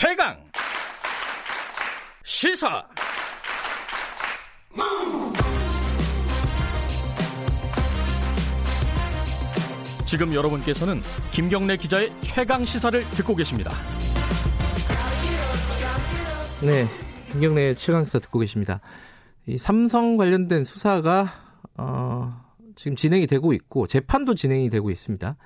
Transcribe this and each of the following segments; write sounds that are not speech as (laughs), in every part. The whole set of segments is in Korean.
최강 시사 지금 여러분께서는 김경래 기자의 최강 시사를 듣고 계십니다. 네, 김경래 최강 시사 듣고 계십니다. 이 삼성 관련된 수사가 어, 지금 진행이 되고 있고 재판도 진행이 되고 있습니다.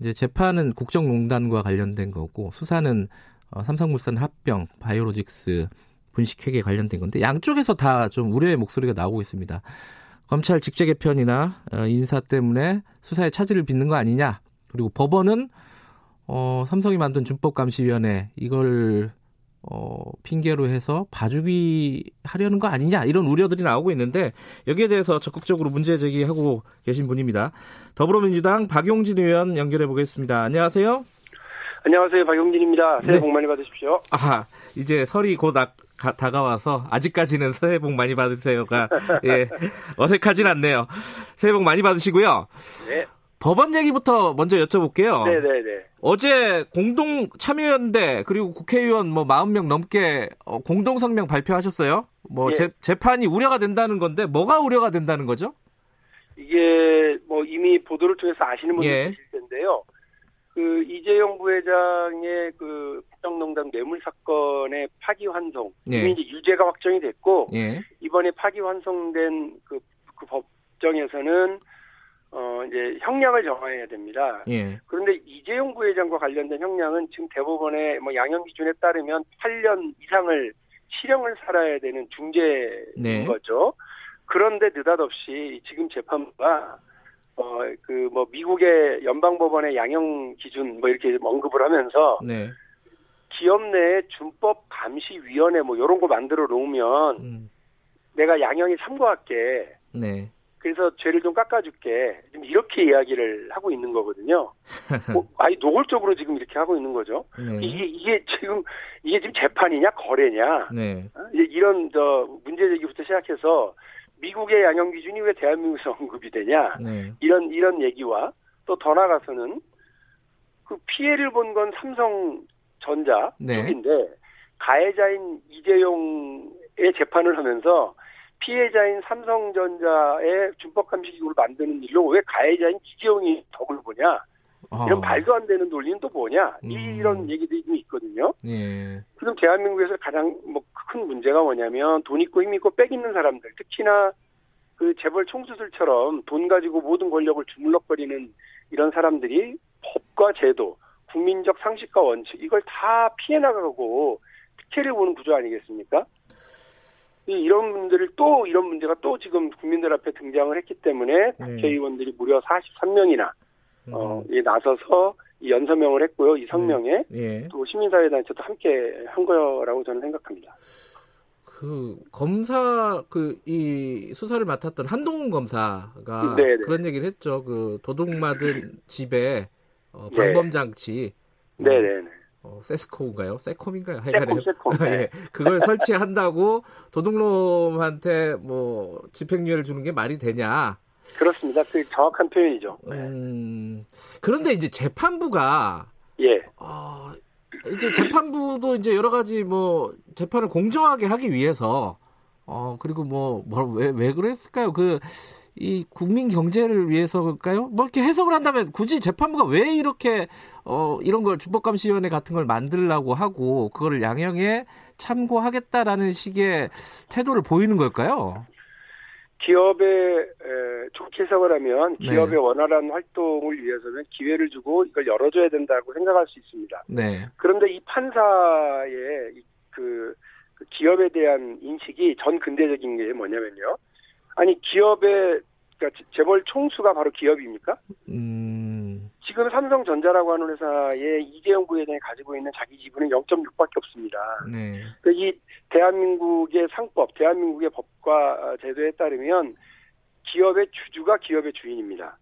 이제 재판은 국정농단과 관련된 거고 수사는 어, 삼성물산 합병, 바이오로직스 분식회계 관련된 건데 양쪽에서 다 좀 우려의 목소리가 나오고 있습니다. 검찰 직제 개편이나 어, 인사 때문에 수사에 차질을 빚는 거 아니냐. 그리고 법원은 어, 삼성이 만든 준법감시위원회 이걸 어, 핑계로 해서 봐주기 하려는 거 아니냐 이런 우려들이 나오고 있는데 여기에 대해서 적극적으로 문제 제기하고 계신 분입니다. 더불어민주당 박용진 의원 연결해 보겠습니다. 안녕하세요. 안녕하세요. 박용진입니다. 새해 네. 복 많이 받으십시오. 아, 이제 설이 곧 아, 가, 다가와서 아직까지는 새해 복 많이 받으세요가 예, (laughs) 어색하진 않네요. 새해 복 많이 받으시고요. 네. 법원 얘기부터 먼저 여쭤볼게요. 네네네. 네, 네. 어제 공동 참여연대 그리고 국회의원 뭐 40명 넘게 어, 공동 성명 발표하셨어요. 뭐 예. 재, 재판이 우려가 된다는 건데 뭐가 우려가 된다는 거죠? 이게 뭐 이미 보도를 통해서 아시는 분들 예. 계실 텐데요. 그 이재용 부회장의 그 국정농단 뇌물 사건의 파기환송 예. 이미 이제 유죄가 확정이 됐고 예. 이번에 파기환송된 그, 그 법정에서는 어 이제 형량을 정해야 됩니다. 예. 그런데 이재용 부회장과 관련된 형량은 지금 대법원의 뭐 양형 기준에 따르면 8년 이상을 실형을 살아야 되는 중죄인 네. 거죠. 그런데 느닷없이 지금 재판부가 어, 그, 뭐, 미국의 연방 법원의 양형 기준, 뭐, 이렇게 언급을 하면서, 네. 기업 내 준법 감시 위원회 뭐, 요런 거 만들어 놓으면, 음. 내가 양형에 참고할게. 네. 그래서 죄를 좀 깎아줄게. 지금 이렇게 이야기를 하고 있는 거거든요. 뭐, (laughs) 아니, 노골적으로 지금 이렇게 하고 있는 거죠. 네. 이게, 이게 지금, 이게 지금 재판이냐, 거래냐. 네. 어? 이런, 저, 문제 제기부터 시작해서, 미국의 양형 기준이 왜 대한민국에서 언급이 되냐 네. 이런 이런 얘기와 또 더 나가서는 그 피해를 본 건 삼성전자 네. 쪽인데 가해자인 이재용의 재판을 하면서 피해자인 삼성전자의 준법감시기구를 만드는 일로 왜 가해자인 이재용이 덕을 보냐 이런 어. 말도 안 되는 논리는 또 뭐냐 음. 이런 얘기들이 좀 있거든요. 예. 지금 대한민국에서 가장 뭐 큰 문제가 뭐냐면 돈 있고 힘 있고 빽 있는 사람들 특히나 그 재벌 총수들처럼 돈 가지고 모든 권력을 주물럭거리는 이런 사람들이 법과 제도, 국민적 상식과 원칙 이걸 다 피해 나가고 특혜를 보는 구조 아니겠습니까? 이런 분들을 또 이런 문제가 또 지금 국민들 앞에 등장을 했기 때문에 네. 국회의원들이 무려 43명이나 어, 음. 예, 나서서 이 연서명을 했고요. 이 성명에 네. 예. 또 시민사회단체도 함께 한 거라고 저는 생각합니다. 그 검사 그 이 수사를 맡았던 한동훈 검사가 네네. 네. 그런 얘기를 했죠. 그 도둑맞은 집에 어, 네. 방범 장치. 네네. 네, 네. 어, 세스코인가요? 세콤인가요? 세콤, 세콤. (laughs) 예, 그걸 설치한다고 도둑놈한테 뭐 집행유예를 주는 게 말이 되냐? 그렇습니다. 그 정확한 표현이죠. 음, 그런데 이제 재판부가 예. 어, 이제 재판부도 이제 여러 가지 뭐 재판을 공정하게 하기 위해서 어 그리고 뭐왜왜 왜 그랬을까요? 그 이 국민 경제를 위해서일까요? 뭐 이렇게 해석을 한다면 굳이 재판부가 왜 이렇게 어 이런 걸 준법감시위원회 같은 걸 만들라고 하고 그거를 양형에 참고하겠다라는 식의 태도를 보이는 걸까요? 기업에 좋게 해석을 하면 네. 기업의 네. 원활한 활동을 위해서는 기회를 주고 이걸 열어줘야 된다고 생각할 수 있습니다. 네. 그런데 이 판사의 그, 그 기업에 대한 인식이 전 근대적인 게 뭐냐면요. 아니 기업의 그러니까 재벌 총수가 바로 기업입니까? 음. 지금 삼성전자라고 하는 회사의 이재용 부회장이 가지고 있는 자기 지분은 0.6밖에 없습니다. 네. 그러니까 이 대한민국의 상법, 대한민국의 법과 제도에 따르면 기업의 주주가 기업의 주인입니다.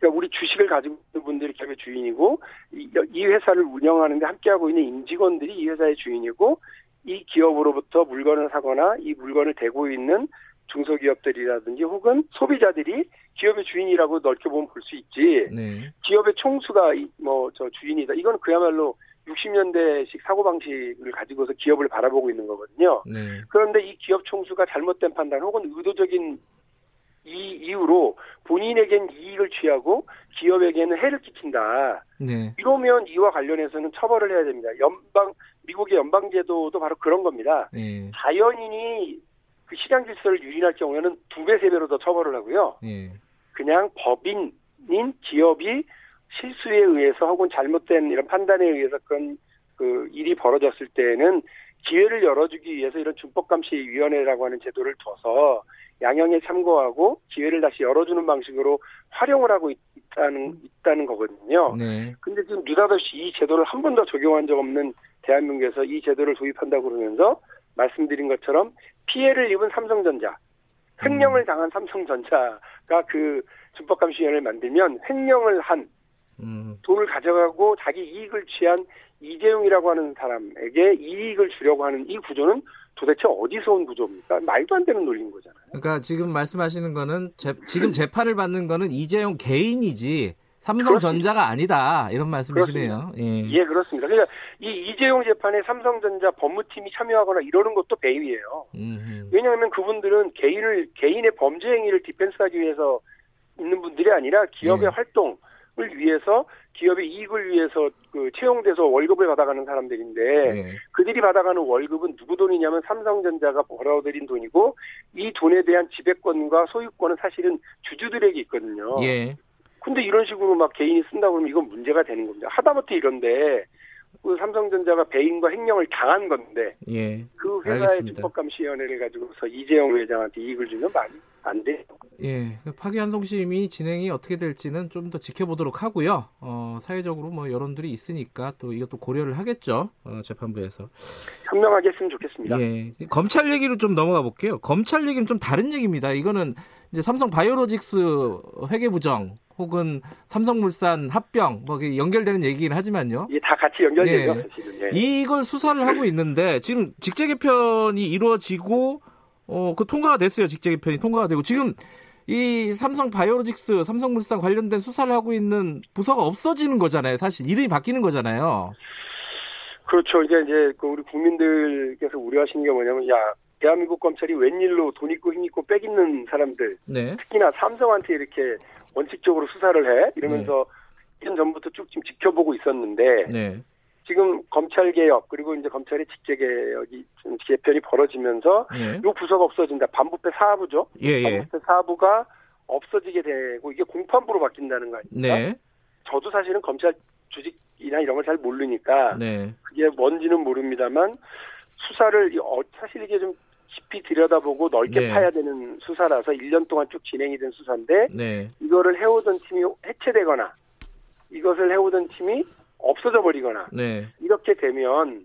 그러니까 우리 주식을 가지고 있는 분들이 기업의 주인이고 이, 이 회사를 운영하는데 함께하고 있는 임직원들이 이 회사의 주인이고 이 기업으로부터 물건을 사거나 이 물건을 대고 있는 중소기업들이라든지 혹은 소비자들이 기업의 주인이라고 넓게 보면 볼 수 있지. 네. 기업의 총수가 뭐 저 주인이다. 이건 그야말로 60년대식 사고방식을 가지고서 기업을 바라보고 있는 거거든요. 네. 그런데 이 기업 총수가 잘못된 판단 혹은 의도적인 이 이유로 본인에겐 이익을 취하고 기업에게는 해를 끼친다. 네. 이러면 이와 관련해서는 처벌을 해야 됩니다. 연방 미국의 연방 제도도 바로 그런 겁니다. 네. 자연인이 그 시장 질서를 유린할 경우에는 두 배, 세 배로 더 처벌을 하고요. 네. 그냥 법인인 기업이 실수에 의해서 혹은 잘못된 이런 판단에 의해서 그런 그 일이 벌어졌을 때는 기회를 열어주기 위해서 이런 준법감시위원회라고 하는 제도를 둬서 양형에 참고하고 기회를 다시 열어주는 방식으로 활용을 하고 있다는 있다는 거거든요. 네. 근데 지금 느닷없이 이 제도를 한 번도 적용한 적 없는 대한민국에서 이 제도를 도입한다고 그러면서 말씀드린 것처럼 피해를 입은 삼성전자, 횡령을 음. 당한 삼성전자가 그 준법감시위원회를 만들면 횡령을 한 음. 돈을 가져가고 자기 이익을 취한 이재용이라고 하는 사람에게 이익을 주려고 하는 이 구조는 도대체 어디서 온 구조입니까? 말도 안 되는 논리인 거잖아요. 그러니까 지금 말씀하시는 거는 재, 지금 재판을 받는 거는 이재용 개인이지 삼성전자가 아니다 이런 말씀이시네요. 예. 예. 그렇습니다. 그러니까 이 이재용 재판에 삼성전자 법무팀이 참여하거나 이러는 것도 배임이에요. 왜냐하면 그분들은 개인을 개인의 범죄 행위를 디펜스하기 위해서 있는 분들이 아니라 기업의 예. 활동 을 위해서 기업의 이익을 위해서 그 채용돼서 월급을 받아가는 사람들인데 네. 그들이 받아가는 월급은 누구 돈이냐면 삼성전자가 벌어들인 돈이고 이 돈에 대한 지배권과 소유권은 사실은 주주들에게 있거든요. 예. 근데 이런 식으로 막 개인이 쓴다 그러면 이건 문제가 되는 겁니다. 하다못해 이런데 그 삼성전자가 배임과 횡령을 당한 건데 예. 그 회사의 준법감시위원회를 가지고서 이재용 회장한테 이익을 주면 말이 안 돼요. 예, 파기환송심이 진행이 어떻게 될지는 좀 더 지켜보도록 하고요. 어, 사회적으로 뭐 여론들이 있으니까 또 이것도 고려를 하겠죠. 어, 재판부에서. 현명하게 했으면 좋겠습니다. 예, 검찰 얘기로 좀 넘어가 볼게요. 검찰 얘기는 좀 다른 얘기입니다. 이거는 이제 삼성 바이오로직스 회계 부정 혹은 삼성물산 합병 뭐 연결되는 얘기긴 하지만요. 이게 다 같이 연결되죠. 예. 예. 이걸 수사를 하고 있는데 지금 직제 개편이 이루어지고 어, 그 통과가 됐어요. 직제 개편이 통과가 되고 지금 이 삼성 바이오로직스, 삼성물산 관련된 수사를 하고 있는 부서가 없어지는 거잖아요. 사실 이름이 바뀌는 거잖아요. 그렇죠. 이제 이제 그 우리 국민들께서 우려하시는 게 뭐냐면 야 대한민국 검찰이 웬일로 돈 있고 힘 있고 빽 있는 사람들, 네. 특히나 삼성한테 이렇게 원칙적으로 수사를 해 이러면서 네. 1년 전부터 쭉 지금 지켜보고 있었는데 네. 지금 검찰 개혁 그리고 이제 검찰의 직제 개혁이 좀 개편이 벌어지면서 예. 요 부서가 없어진다. 반부패 사부죠. 예, 예. 반부패 사부가 없어지게 되고 이게 공판부로 바뀐다는 거 아닙니까? 네. 저도 사실은 검찰 조직이나 이런 걸 잘 모르니까 네. 그게 뭔지는 모릅니다만 수사를 어, 사실 이게 좀 깊이 들여다보고 넓게 네. 파야 되는 수사라서 1년 동안 쭉 진행이 된 수사인데 네. 이거를 해오던 팀이 해체되거나 이것을 해오던 팀이 없어져 버리거나 네. 이렇게 되면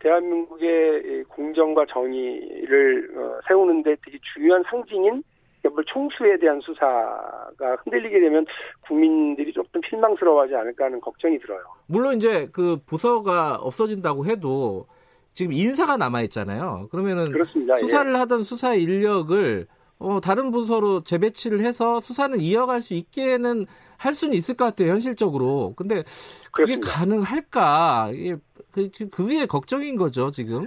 대한민국의 공정과 정의를 어, 세우는데 되게 중요한 상징인 연벌 총수에 대한 수사가 흔들리게 되면 국민들이 조금 실망스러워하지 않을까 하는 걱정이 들어요. 물론 이제 그 부서가 없어진다고 해도 지금 인사가 남아 있잖아요. 그러면은 그렇습니다. 수사를 예. 하던 수사 인력을 어, 다른 부서로 재배치를 해서 수사는 이어갈 수 있게는 할 수는 있을 것 같아요, 현실적으로. 근데 그게 그렇습니다. 가능할까? 이게, 그, 그게 걱정인 거죠, 지금.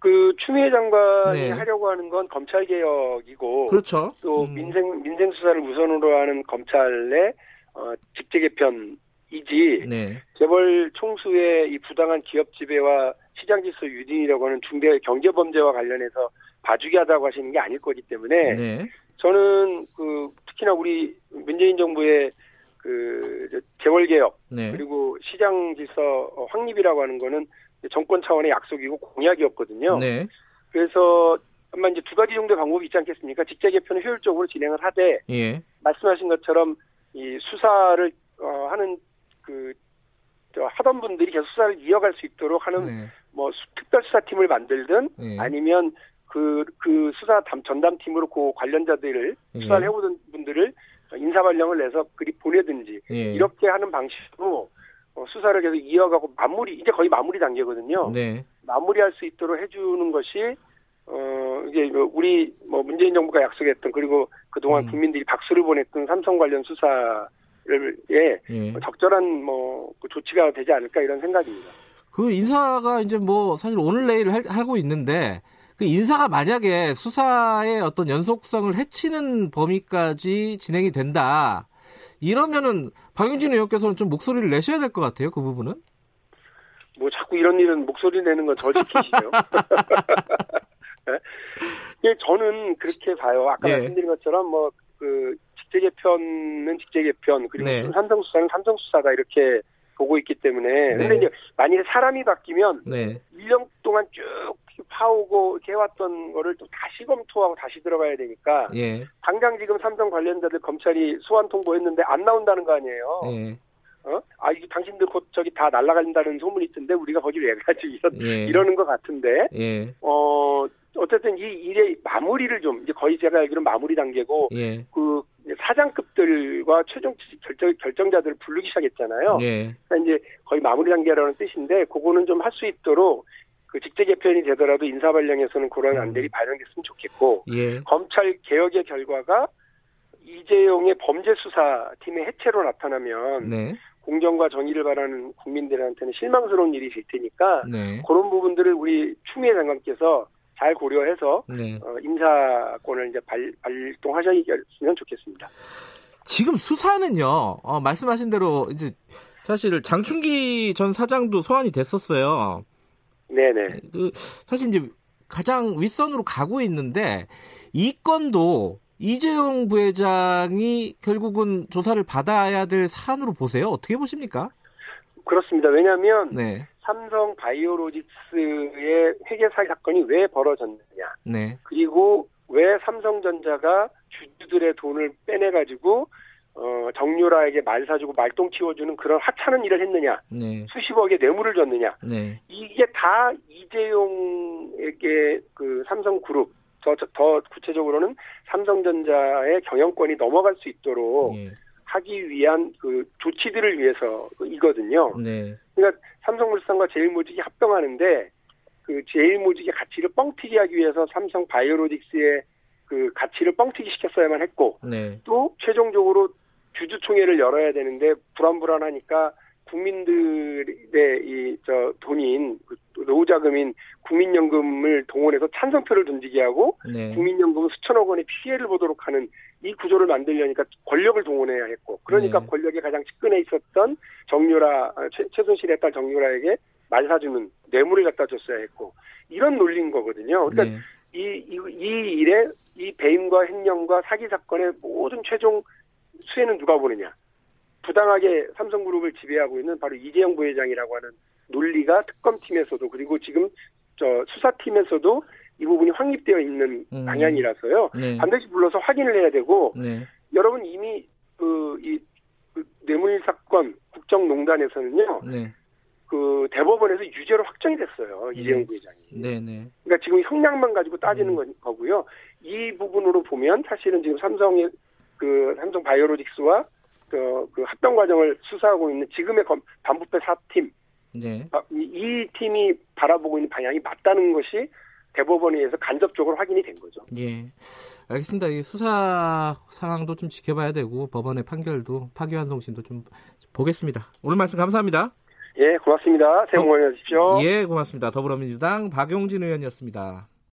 그 추미애 장관이 네. 하려고 하는 건 검찰 개혁이고 그렇죠. 또 음. 민생 민생 수사를 우선으로 하는 검찰의 어, 직제 개편이지 네. 재벌 총수의 이 부당한 기업 지배와 시장 질서 유린이라고 하는 중대 경제 범죄와 관련해서 봐주게 하다고 하시는 게 아닐 거기 때문에 네. 저는 그 특히나 우리 문재인 정부의 그 재벌 개혁 네. 그리고 시장 질서 확립이라고 하는 거는 정권 차원의 약속이고 공약이었거든요. 네. 그래서 아마 이제 두 가지 정도의 방법이 있지 않겠습니까? 직제 개편을 효율적으로 진행을 하되 예. 말씀하신 것처럼 이 수사를 어, 하는 그 하던 분들이 계속 수사를 이어갈 수 있도록 하는 네. 뭐 특별 수사팀을 만들든 예. 아니면 그, 그 수사 담, 전담팀으로 그 관련자들을 예. 수사를 해오던 분들을 인사발령을 내서 그리 보내든지 예. 이렇게 하는 방식으로 어, 수사를 계속 이어가고 마무리 이제 거의 마무리 단계거든요. 네. 마무리할 수 있도록 해주는 것이 어 이제 뭐 우리 뭐 문재인 정부가 약속했던 그리고 그동안 음. 국민들이 박수를 보냈던 삼성 관련 수사를 예, 예. 적절한 뭐그 조치가 되지 않을까 이런 생각입니다. 그 인사가 이제 뭐 사실 오늘 내일 하고 있는데 그 인사가 만약에 수사의 어떤 연속성을 해치는 범위까지 진행이 된다. 이러면은 박용진 의원께서는 좀 목소리를 내셔야 될 것 같아요. 그 부분은. 뭐 자꾸 이런 일은 목소리 내는 건 저 지키시죠. 네? (laughs) 예, 저는 그렇게 봐요. 아까 네. 말씀드린 것처럼 뭐 그 직제 개편은 직제 개편 그리고 네. 삼성 수사는 삼성 수사가 이렇게 보고 있기 때문에 네. 근데 이제 만약에 사람이 바뀌면 네. 1년 동안 쭉 파오고 이렇게 해왔던 거를 또 다시 검토하고 다시 들어가야 되니까 예. 당장 지금 삼성 관련자들 검찰이 소환 통보했는데 안 나온다는 거 아니에요. 예. 어? 아, 이거 당신들 곧 저기 다 날아간다는 소문이 있던데 우리가 거기 왜 가지? 이런, 예. 이러는 것 같은데, 예. 어, 어쨌든 이 일의 마무리를 좀, 이제 거의 제가 알기로는 마무리 단계고, 예. 그 사장급들과 최종 결정, 결정자들을 부르기 시작했잖아요. 예. 그러니까 이제 거의 마무리 단계라는 뜻인데, 그거는 좀 할 수 있도록 그 직제 개편이 되더라도 인사 발령에서는 그런 음. 안들이 발령됐으면 좋겠고, 예. 검찰 개혁의 결과가 이재용의 범죄 수사 팀의 해체로 나타나면 네. 공정과 정의를 바라는 국민들한테는 실망스러운 일이 될 테니까 네. 그런 부분들을 우리 추미애 장관께서 잘 고려해서 네. 어, 인사권을 이제 발, 발동하셨으면 좋겠습니다. 지금 수사는요, 어, 말씀하신 대로 이제 사실 장충기 전 사장도 소환이 됐었어요. 네네. 그 사실 이제 가장 윗선으로 가고 있는데 이 건도 이재용 부회장이 결국은 조사를 받아야 될 사안으로 보세요. 어떻게 보십니까? 그렇습니다. 왜냐하면 네. 삼성 바이오로직스의 회계 사기 사건이 왜 벌어졌느냐. 네. 그리고 왜 삼성전자가 주주들의 돈을 빼내가지고 어, 정유라에게 말 사주고 말똥 치워주는 그런 하찮은 일을 했느냐. 네. 수십억의 뇌물을 줬느냐. 네. 이게 다 이재용에게 그 삼성그룹 더, 더 구체적으로는 삼성전자의 경영권이 넘어갈 수 있도록 예. 하기 위한 그 조치들을 위해서이거든요. 네. 그러니까 삼성물산과 제일모직이 합병하는데 그 제일모직의 가치를 뻥튀기 하기 위해서 삼성 바이오로직스의 그 가치를 뻥튀기 시켰어야만 했고 네. 또 최종적으로 주주총회를 열어야 되는데 불안불안하니까 국민들의 이 저 돈인 그 노후자금인 국민연금을 동원해서 찬성표를 던지게 하고 네. 국민연금 수천억 원의 피해를 보도록 하는 이 구조를 만들려니까 권력을 동원해야 했고 그러니까 네. 권력에 가장 측근에 있었던 정유라 최, 최순실의 딸 정유라에게 말 사주는 뇌물을 갖다 줬어야 했고 이런 논리인 거거든요. 그러니까 네. 이, 이, 이 일에 이 배임과 횡령과 사기 사건의 모든 최종 수혜는 누가 보느냐? 부당하게 삼성그룹을 지배하고 있는 바로 이재용 부회장이라고 하는 논리가 특검팀에서도 그리고 지금 저 수사팀에서도 이 부분이 확립되어 있는 음. 방향이라서요. 네. 반드시 불러서 확인을 해야 되고 네. 여러분 이미 그이 그 뇌물 사건 국정농단에서는요. 네. 그 대법원에서 유죄로 확정이 됐어요. 네. 이재용 부회장이. 네, 네. 그러니까 지금 형량만 가지고 따지는 음. 거고요. 이 부분으로 보면 사실은 지금 삼성의 그 삼성 바이오로직스와 그, 그 합병 과정을 수사하고 있는 지금의 반부패 사팀 네. 아, 이, 이 팀이 바라보고 있는 방향이 맞다는 것이 대법원에 의해서 간접적으로 확인이 된 거죠. 예. 알겠습니다. 이 수사 상황도 좀 지켜봐야 되고 법원의 판결도 파기환송심도 좀 보겠습니다. 오늘 말씀 감사합니다. 예, 고맙습니다. 새해 복 많이 받으십시오. 예, 고맙습니다. 더불어민주당 박용진 의원이었습니다.